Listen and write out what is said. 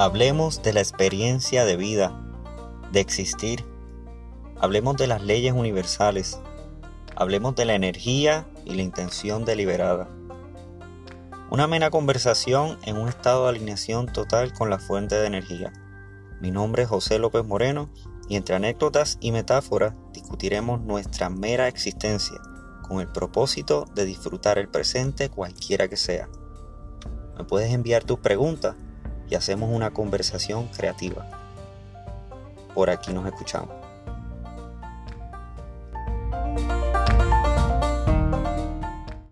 Hablemos de la experiencia de vida, de existir. Hablemos de las leyes universales. Hablemos de la energía y la intención deliberada. Una amena conversación en un estado de alineación total con la fuente de energía. Mi nombre es José López Moreno y entre anécdotas y metáforas discutiremos nuestra mera existencia con el propósito de disfrutar el presente cualquiera que sea. Me puedes enviar tus preguntas y hacemos una conversación creativa. Por aquí nos escuchamos.